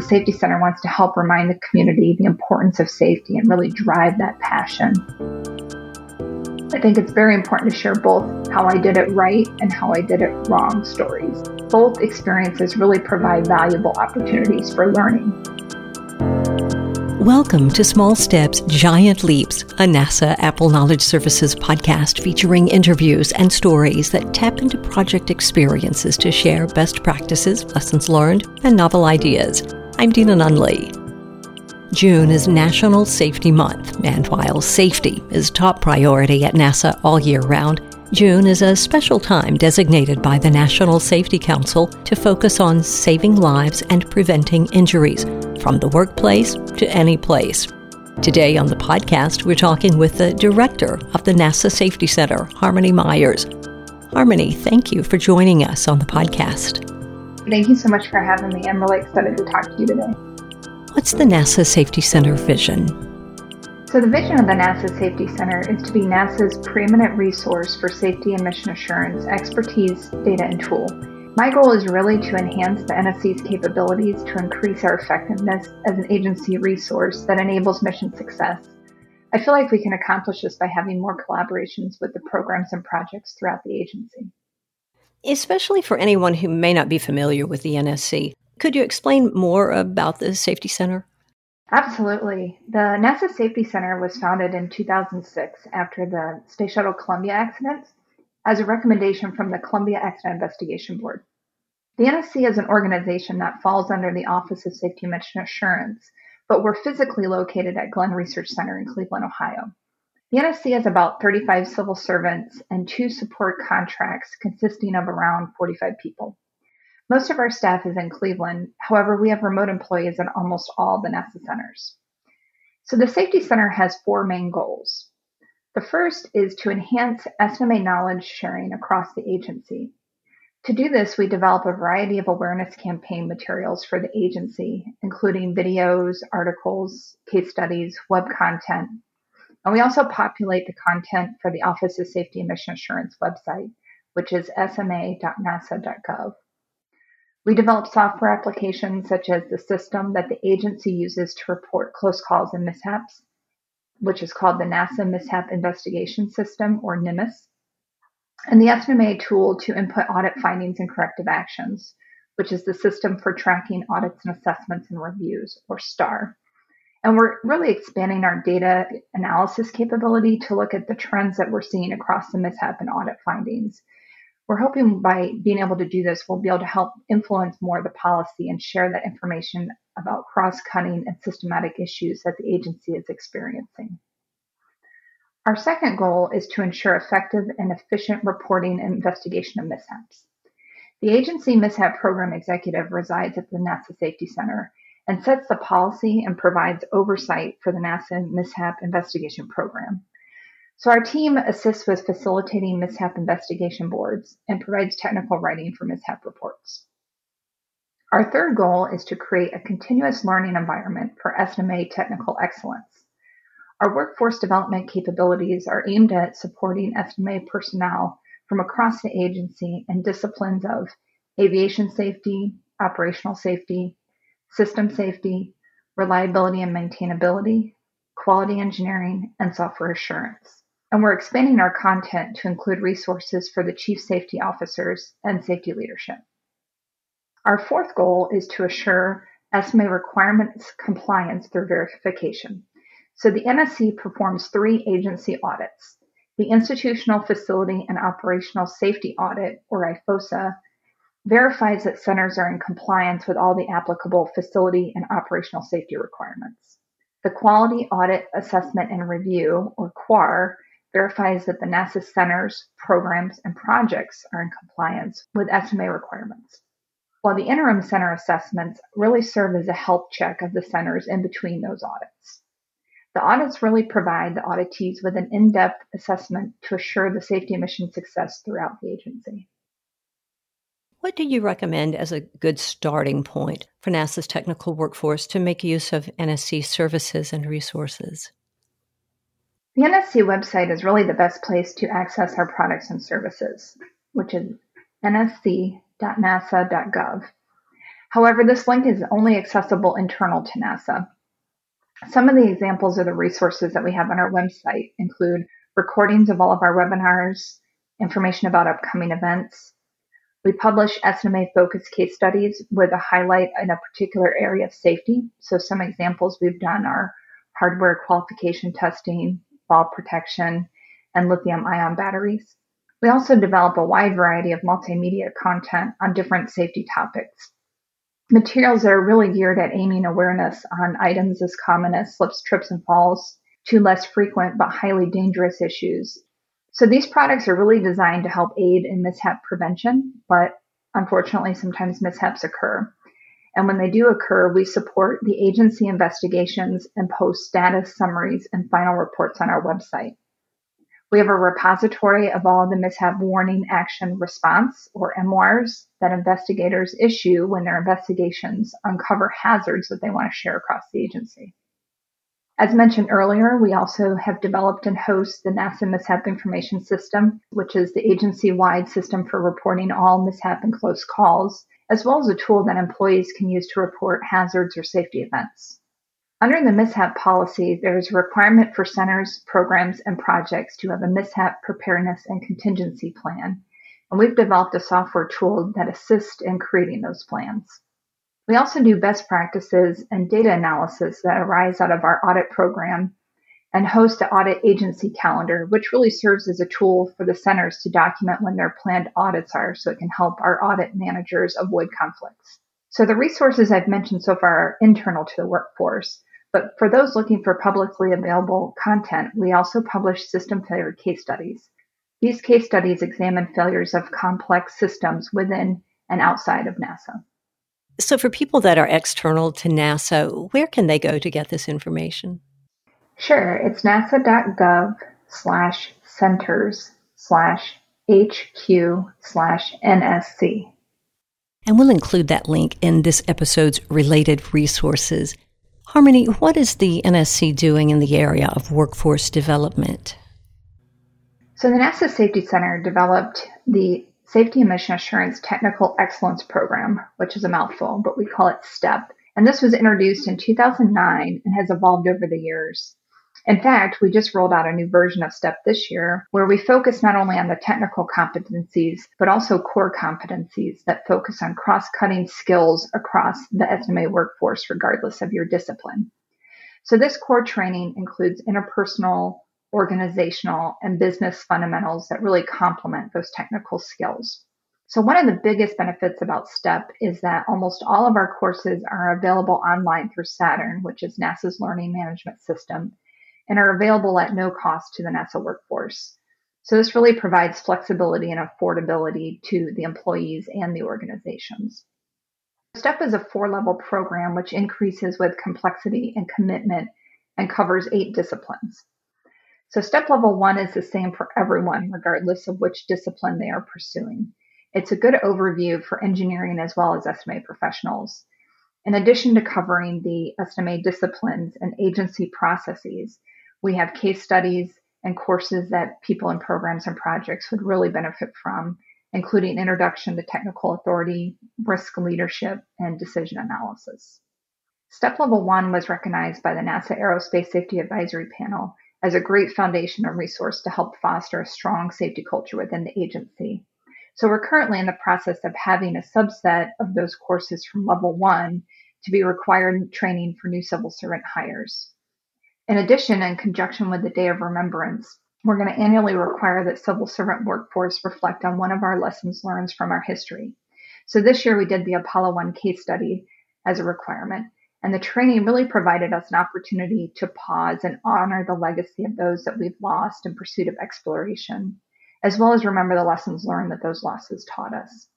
the Safety Center wants to help remind the community the importance of safety and really drive that passion. I think it's very important to share both how I did it right and how I did it wrong stories. Both experiences really provide valuable opportunities for learning. Welcome to Small Steps, Giant Leaps, a NASA APPEL Knowledge Services podcast featuring interviews and stories that tap into project experiences to share best practices, lessons learned, and novel ideas. I'm Deana Nunley. June is National Safety Month, and while safety is top priority at NASA all year round, June is a special time designated by the National Safety Council to focus on saving lives and preventing injuries from the workplace to any place. Today on the podcast, we're talking with the director of the NASA Safety Center, Harmony Myers. Harmony, thank you for joining us on the podcast. Thank you so much for having me. I'm really excited to talk to you today. What's the NASA Safety Center vision? So, the vision of the NASA Safety Center is to be NASA's preeminent resource for safety and mission assurance, expertise, data, and tool. My goal is really to enhance the NSC's capabilities to increase our effectiveness as an agency resource that enables mission success. I feel like we can accomplish this by having more collaborations with the programs and projects throughout the agency. Especially for anyone who may not be familiar with the NSC, could you explain more about the Safety Center? Absolutely. The NASA Safety Center was founded in 2006 after the Space Shuttle Columbia accidents as a recommendation from the Columbia Accident Investigation Board. The NSC is an organization that falls under the Office of Safety Mission Assurance, but we're physically located at Glenn Research Center in Cleveland, Ohio. The NSC has about 35 civil servants and two support contracts consisting of around 45 people. Most of our staff is in Cleveland. However, we have remote employees in almost all the NASA centers. So the Safety Center has four main goals. The first is to enhance S&MA knowledge sharing across the agency. To do this, we develop a variety of awareness campaign materials for the agency, including videos, articles, case studies, web content. And we also populate the content for the Office of Safety and Mission Assurance website, which is sma.nasa.gov. We develop software applications such as the system that the agency uses to report close calls and mishaps, which is called the NASA Mishap Investigation System, or NIMIS, and the S&MA tool to input audit findings and corrective actions, which is the system for tracking audits and assessments and reviews, or STAR. And we're really expanding our data analysis capability to look at the trends that we're seeing across the mishap and audit findings we're hoping by being able to do this, we'll be able to help influence more of the policy and share that information about cross cutting and systematic issues that the agency is experiencing. Our second goal is to ensure effective and efficient reporting and investigation of mishaps. The agency mishap program executive resides at the NASA Safety Center and sets the policy and provides oversight for the NASA mishap investigation program. So our team assists with facilitating mishap investigation boards and provides technical writing for mishap reports. Our third goal is to create a continuous learning environment for S&MA technical excellence. Our workforce development capabilities are aimed at supporting S&MA personnel from across the agency in disciplines of aviation safety, operational safety, system safety, reliability and maintainability, quality engineering, and software assurance and we're expanding our content to include resources for the chief safety officers and safety leadership. Our fourth goal is to assure SMA requirements compliance through verification. So the NSC performs three agency audits. The Institutional Facility and Operational Safety Audit, or IFOSA, verifies that centers are in compliance with all the applicable facility and operational safety requirements. The Quality Audit Assessment and Review, or QAR, verifies that the NASA centers, programs, and projects are in compliance with SMA requirements. While the interim center assessments really serve as a health check of the centers in between those audits. The audits really provide the auditees with an in depth assessment to assure the safety mission success throughout the agency. What do you recommend as a good starting point for NASA's technical workforce to make use of NSC services and resources? The NSC website is really the best place to access our products and services, which is nsc.nasa.gov. However, this link is only accessible internal to NASA. Some of the examples of the resources that we have on our website include recordings of all of our webinars, information about upcoming events. We publish S&MA focused case studies with a highlight in a particular area of safety. So some examples we've done are hardware qualification testing, fall protection, and lithium ion batteries. We also develop a wide variety of multimedia content on different safety topics. Materials that are really geared at aiming awareness on items as common as slips, trips, and falls to less frequent but highly dangerous issues. So these products are really designed to help aid in mishap prevention, but unfortunately, sometimes mishaps occur. And when they do occur, we support the agency investigations and post status summaries and final reports on our website. We have a repository of all the mishap warning action response or MWARs that investigators issue when their investigations uncover hazards that they want to share across the agency. As mentioned earlier, we also have developed and host the NASA Mishap Information System, which is the agency wide system for reporting all mishap and close calls, as well as a tool that employees can use to report hazards or safety events. Under the mishap policy, there is a requirement for centers, programs, and projects to have a mishap preparedness and contingency plan, and we've developed a software tool that assists in creating those plans. We also do best practices and data analysis that arise out of our audit program and host an audit agency calendar, which really serves as a tool for the centers to document when their planned audits are so it can help our audit managers avoid conflicts. So the resources I've mentioned so far are internal to the workforce. But for those looking for publicly available content, we also publish system failure case studies. These case studies examine failures of complex systems within and outside of NASA. So, for people that are external to NASA, where can they go to get this information? Sure, it's nasa.gov slash centers slash HQ slash NSC. And we'll include that link in this episode's related resources. Harmony, what is the NSC doing in the area of workforce development? So, the NASA Safety Center developed the Safety and Mission Assurance Technical Excellence Program, which is a mouthful, but we call it STEP. And this was introduced in 2009 and has evolved over the years. In fact, we just rolled out a new version of STEP this year where we focus not only on the technical competencies, but also core competencies that focus on cross cutting skills across the S&MA workforce, regardless of your discipline. So, this core training includes interpersonal, organizational, and business fundamentals that really complement those technical skills. So, one of the biggest benefits about STEP is that almost all of our courses are available online through SATERN, which is NASA's learning management system and are available at no cost to the NASA workforce. So this really provides flexibility and affordability to the employees and the organizations. STEP is a four level program which increases with complexity and commitment and covers eight disciplines. So, step level one is the same for everyone, regardless of which discipline they are pursuing. It's a good overview for engineering as well as S&MA professionals. In addition to covering the S&MA disciplines and agency processes, we have case studies and courses that people in programs and projects would really benefit from, including Introduction to Technical Authority, Risk Leadership, and Decision Analysis. Step Level 1 was recognized by the NASA Aerospace Safety Advisory Panel as a great foundation and resource to help foster a strong safety culture within the agency. So we're currently in the process of having a subset of those courses from Level 1 to be required training for new civil servant hires. In addition, in conjunction with the Day of Remembrance, we're going to annually require that civil servant workforce reflect on one of our lessons learned from our history. So this year we did the Apollo 1 case study as a requirement, and the training really provided us an opportunity to pause and honor the legacy of those that we've lost in pursuit of exploration, as well as remember the lessons learned that those losses taught us.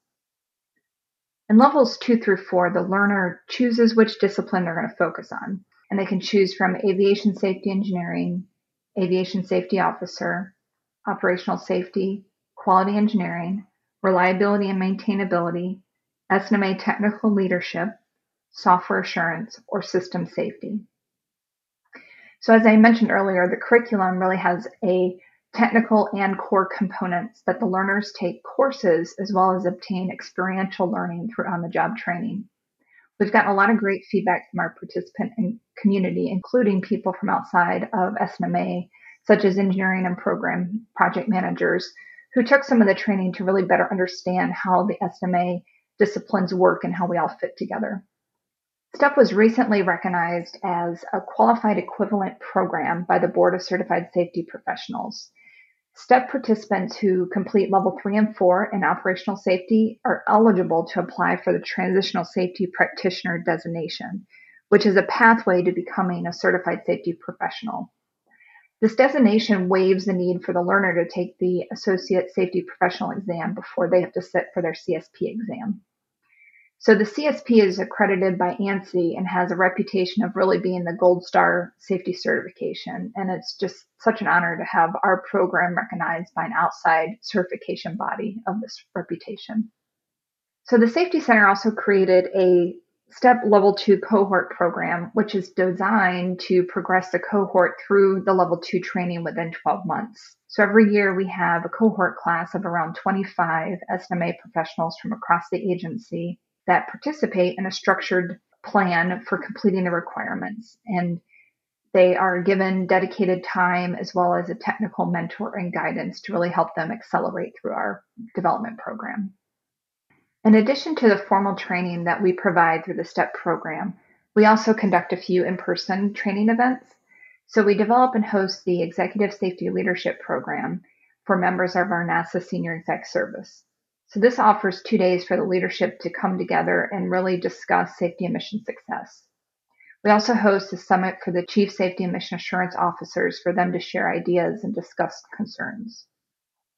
In levels two through four, the learner chooses which discipline they're going to focus on and they can choose from aviation safety engineering, aviation safety officer, operational safety, quality engineering, reliability and maintainability, S&MA technical leadership, software assurance, or system safety. So as I mentioned earlier, the curriculum really has a technical and core components that the learners take courses as well as obtain experiential learning through on the job training. We've gotten a lot of great feedback from our participant and community, including people from outside of S&MA, such as engineering and program project managers, who took some of the training to really better understand how the S&MA disciplines work and how we all fit together. STEP was recently recognized as a qualified equivalent program by the Board of Certified Safety Professionals. STEP participants who complete level three and four in operational safety are eligible to apply for the Transitional Safety Practitioner designation, which is a pathway to becoming a certified safety professional. This designation waives the need for the learner to take the Associate Safety Professional exam before they have to sit for their CSP exam. So the CSP is accredited by ANSI and has a reputation of really being the gold star safety certification. And it's just such an honor to have our program recognized by an outside certification body of this reputation. So the Safety Center also created a STEP Level 2 cohort program, which is designed to progress the cohort through the Level 2 training within 12 months. So every year we have a cohort class of around 25 S&MA professionals from across the agency that participate in a structured plan for completing the requirements. And they are given dedicated time as well as a technical mentor and guidance to really help them accelerate through our development program. In addition to the formal training that we provide through the STEP program, we also conduct a few in person training events. So we develop and host the Executive Safety Leadership Program for members of our NASA Senior Exec Service. So this offers two days for the leadership to come together and really discuss safety and mission success. We also host a summit for the Chief Safety and Mission Assurance Officers for them to share ideas and discuss concerns.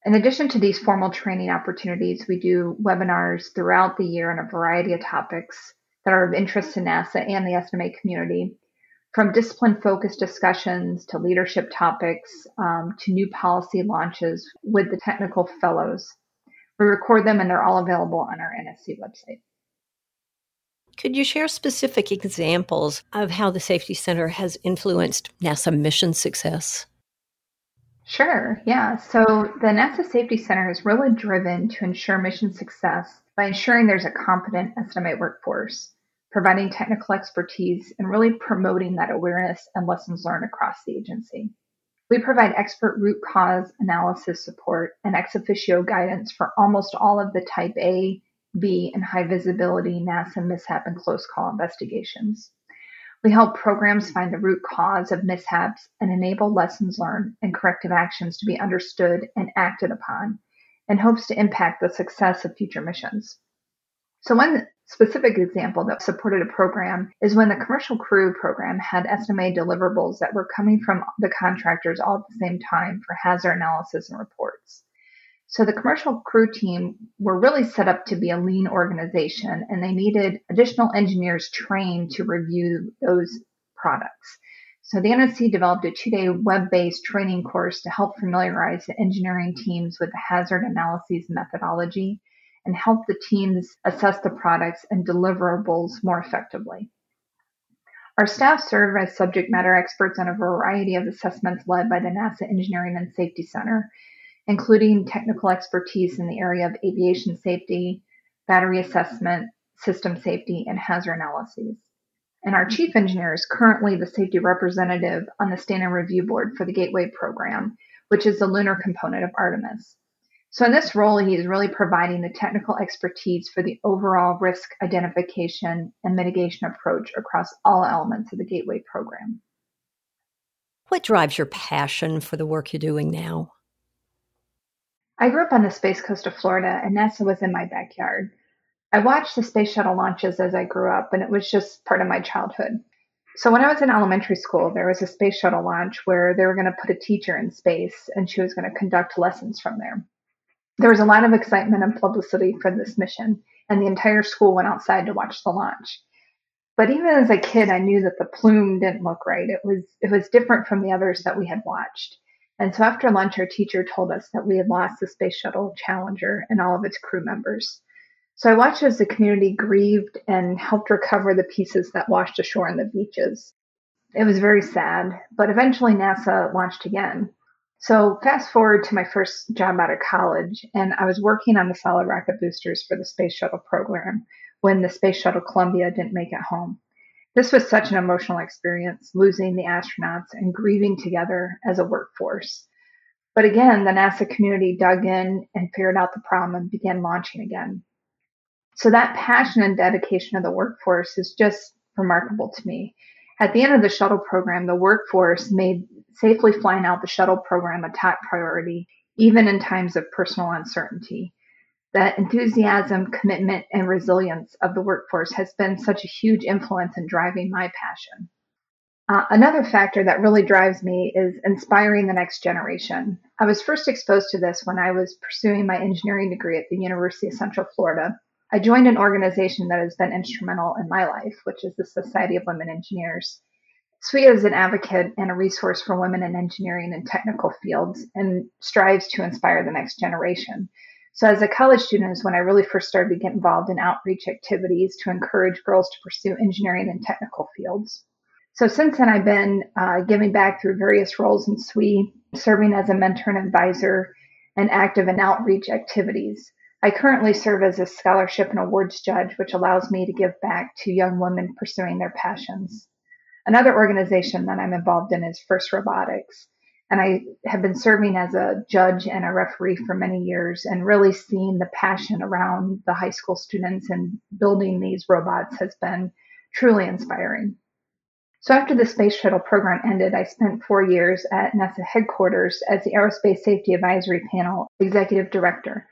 In addition to these formal training opportunities, we do webinars throughout the year on a variety of topics that are of interest to NASA and the S&MA community, from discipline focused discussions to leadership topics um, to new policy launches with the technical fellows. We record them and they're all available on our NSC website. Could you share specific examples of how the Safety Center has influenced NASA mission success? Sure, yeah. So the NASA Safety Center is really driven to ensure mission success by ensuring there's a competent S&MA workforce, providing technical expertise, and really promoting that awareness and lessons learned across the agency. We provide expert root cause analysis support and ex officio guidance for almost all of the Type A, B, and high visibility NASA mishap and close call investigations. We help programs find the root cause of mishaps and enable lessons learned and corrective actions to be understood and acted upon, in hopes to impact the success of future missions. So, one specific example that supported a program is when the commercial crew program had S&MA deliverables that were coming from the contractors all at the same time for hazard analysis and reports. So the commercial crew team were really set up to be a lean organization and they needed additional engineers trained to review those products. So the NSC developed a two-day web-based training course to help familiarize the engineering teams with the hazard analyses methodology and help the teams assess the products and deliverables more effectively. Our staff serve as subject matter experts on a variety of assessments led by the NASA Engineering and Safety Center, including technical expertise in the area of aviation safety, battery assessment, system safety, and hazard analyses. And our chief engineer is currently the safety representative on the standing review board for the Gateway program, which is the lunar component of Artemis. So in this role, he is really providing the technical expertise for the overall risk identification and mitigation approach across all elements of the Gateway program. What drives your passion for the work you're doing now? I grew up on the Space Coast of Florida, and NASA was in my backyard. I watched the space shuttle launches as I grew up, and it was just part of my childhood. So, when I was in elementary school, there was a space shuttle launch where they were going to put a teacher in space, and she was going to conduct lessons from there. There was a lot of excitement and publicity for this mission, and the entire school went outside to watch the launch. But even as a kid, I knew that the plume didn't look right. It was it was different from the others that we had watched. And so after lunch, our teacher told us that we had lost the Space Shuttle Challenger and all of its crew members. So I watched as the community grieved and helped recover the pieces that washed ashore on the beaches. It was very sad, but eventually NASA launched again. So fast forward to my first job out of college, and I was working on the solid rocket boosters for the space shuttle program when the Space Shuttle Columbia didn't make it home. This was such an emotional experience, losing the astronauts and grieving together as a workforce. But again, the NASA community dug in and figured out the problem and began launching again. So that passion and dedication of the workforce is just remarkable to me. At the end of the shuttle program, the workforce made safely flying out the shuttle program a top priority, even in times of personal uncertainty. The enthusiasm, commitment, and resilience of the workforce has been such a huge influence in driving my passion. Uh, another factor that really drives me is inspiring the next generation. I was first exposed to this when I was pursuing my engineering degree at the University of Central Florida. I joined an organization that has been instrumental in my life, which is the Society of Women Engineers. SWE is an advocate and a resource for women in engineering and technical fields and strives to inspire the next generation. So, as a college student, is when I really first started to get involved in outreach activities to encourage girls to pursue engineering and technical fields. So since then, I've been uh, giving back through various roles in SWE, serving as a mentor and advisor, and active in outreach activities. I currently serve as a scholarship and awards judge, which allows me to give back to young women pursuing their passions. Another organization that I'm involved in is First Robotics. And I have been serving as a judge and a referee for many years and really seeing the passion around the high school students and building these robots has been truly inspiring. So after the Space Shuttle program ended, I spent four years at NASA headquarters as the Aerospace Safety Advisory Panel Executive Director.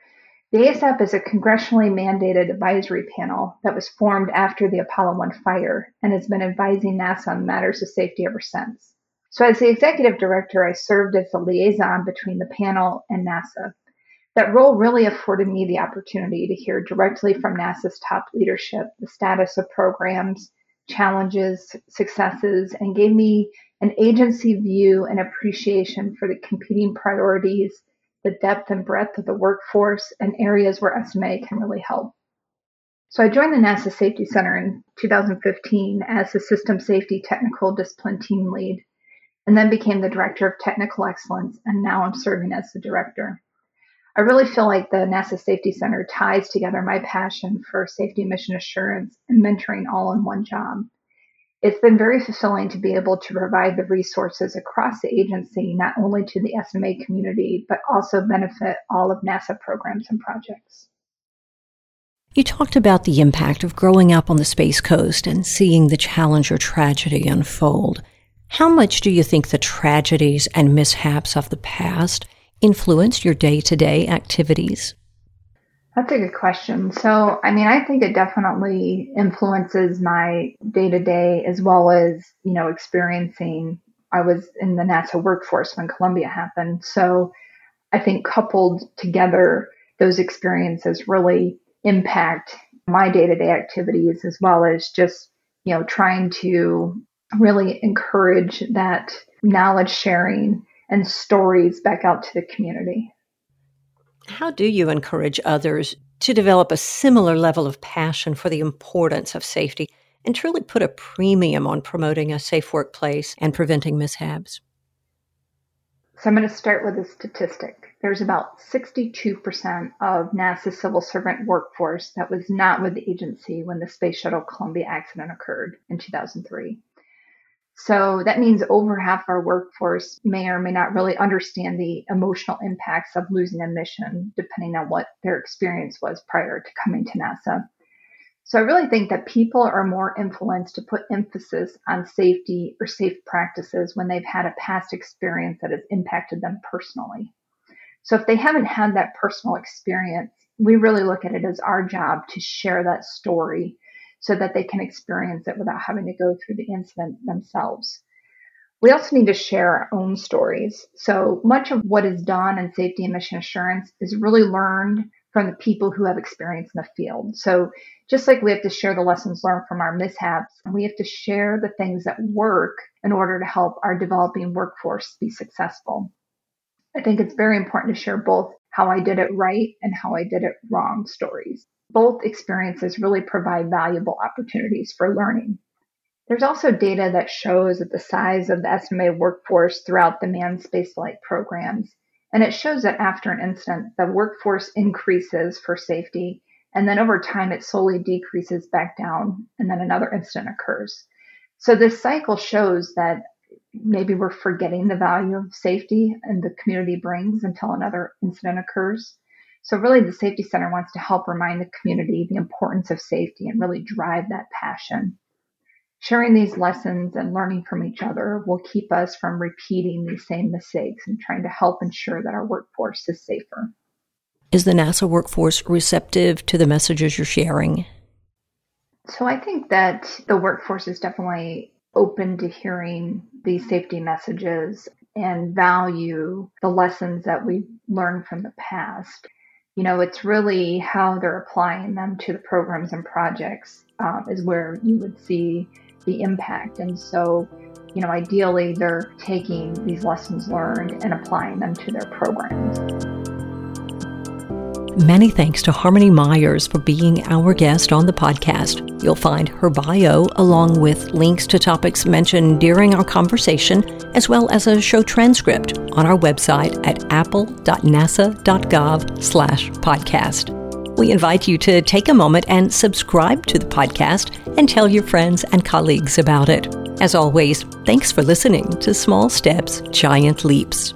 The ASAP is a congressionally mandated advisory panel that was formed after the Apollo 1 fire and has been advising NASA on matters of safety ever since. So, as the executive director, I served as the liaison between the panel and NASA. That role really afforded me the opportunity to hear directly from NASA's top leadership the status of programs challenges, successes, and gave me an agency view and appreciation for the competing priorities, the depth and breadth of the workforce, and areas where SMA can really help. So I joined the NASA Safety Center in 2015 as the System Safety Technical Discipline Team Lead, and then became the Director of Technical Excellence, and now I'm serving as the Director. I really feel like the NASA Safety Center ties together my passion for safety mission assurance and mentoring all in one job. It's been very fulfilling to be able to provide the resources across the agency, not only to the SMA community, but also benefit all of NASA programs and projects. You talked about the impact of growing up on the Space Coast and seeing the Challenger tragedy unfold. How much do you think the tragedies and mishaps of the past influenced your day to day activities? That's a good question. So, I mean, I think it definitely influences my day to day as well as, you know, experiencing. I was in the NASA workforce when Columbia happened. So, I think coupled together, those experiences really impact my day to day activities as well as just, you know, trying to really encourage that knowledge sharing and stories back out to the community. How do you encourage others to develop a similar level of passion for the importance of safety and truly put a premium on promoting a safe workplace and preventing mishaps? So, I'm going to start with a statistic. There's about 62% of NASA's civil servant workforce that was not with the agency when the Space Shuttle Columbia accident occurred in 2003. So that means over half our workforce may or may not really understand the emotional impacts of losing a mission, depending on what their experience was prior to coming to NASA. So I really think that people are more influenced to put emphasis on safety or safe practices when they've had a past experience that has impacted them personally. So if they haven't had that personal experience, we really look at it as our job to share that story so that they can experience it without having to go through the incident themselves. We also need to share our own stories. So much of what is done in safety and mission assurance is really learned from the people who have experience in the field. So just like we have to share the lessons learned from our mishaps, we have to share the things that work in order to help our developing workforce be successful. I think it's very important to share both how I did it right and how I did it wrong stories both experiences really provide valuable opportunities for learning. There's also data that shows that the size of the SMA workforce throughout the manned spaceflight programs, and it shows that after an incident, the workforce increases for safety And then over time, it slowly decreases back down, and then another incident occurs. So this cycle shows that maybe we're forgetting the value of safety and the community brings until another incident occurs. So, really, the Safety Center wants to help remind the community the importance of safety and really drive that passion. Sharing these lessons and learning from each other will keep us from repeating these same mistakes and trying to help ensure that our workforce is safer. Is the NASA workforce receptive to the messages you're sharing? So I think that the workforce is definitely open to hearing these safety messages and value the lessons that we've learned from the past. You know, it's really how they're applying them to the programs and projects um, is where you would see the impact. And so, you know, ideally they're taking these lessons learned and applying them to their programs. Many thanks to Harmony Myers for being our guest on the podcast. You'll find her bio along with links to topics mentioned during our conversation, as well as a show transcript on our website at appel.nasa.gov slash podcast. We invite you to take a moment and subscribe to the podcast and tell your friends and colleagues about it. As always, thanks for listening to Small Steps, Giant Leaps.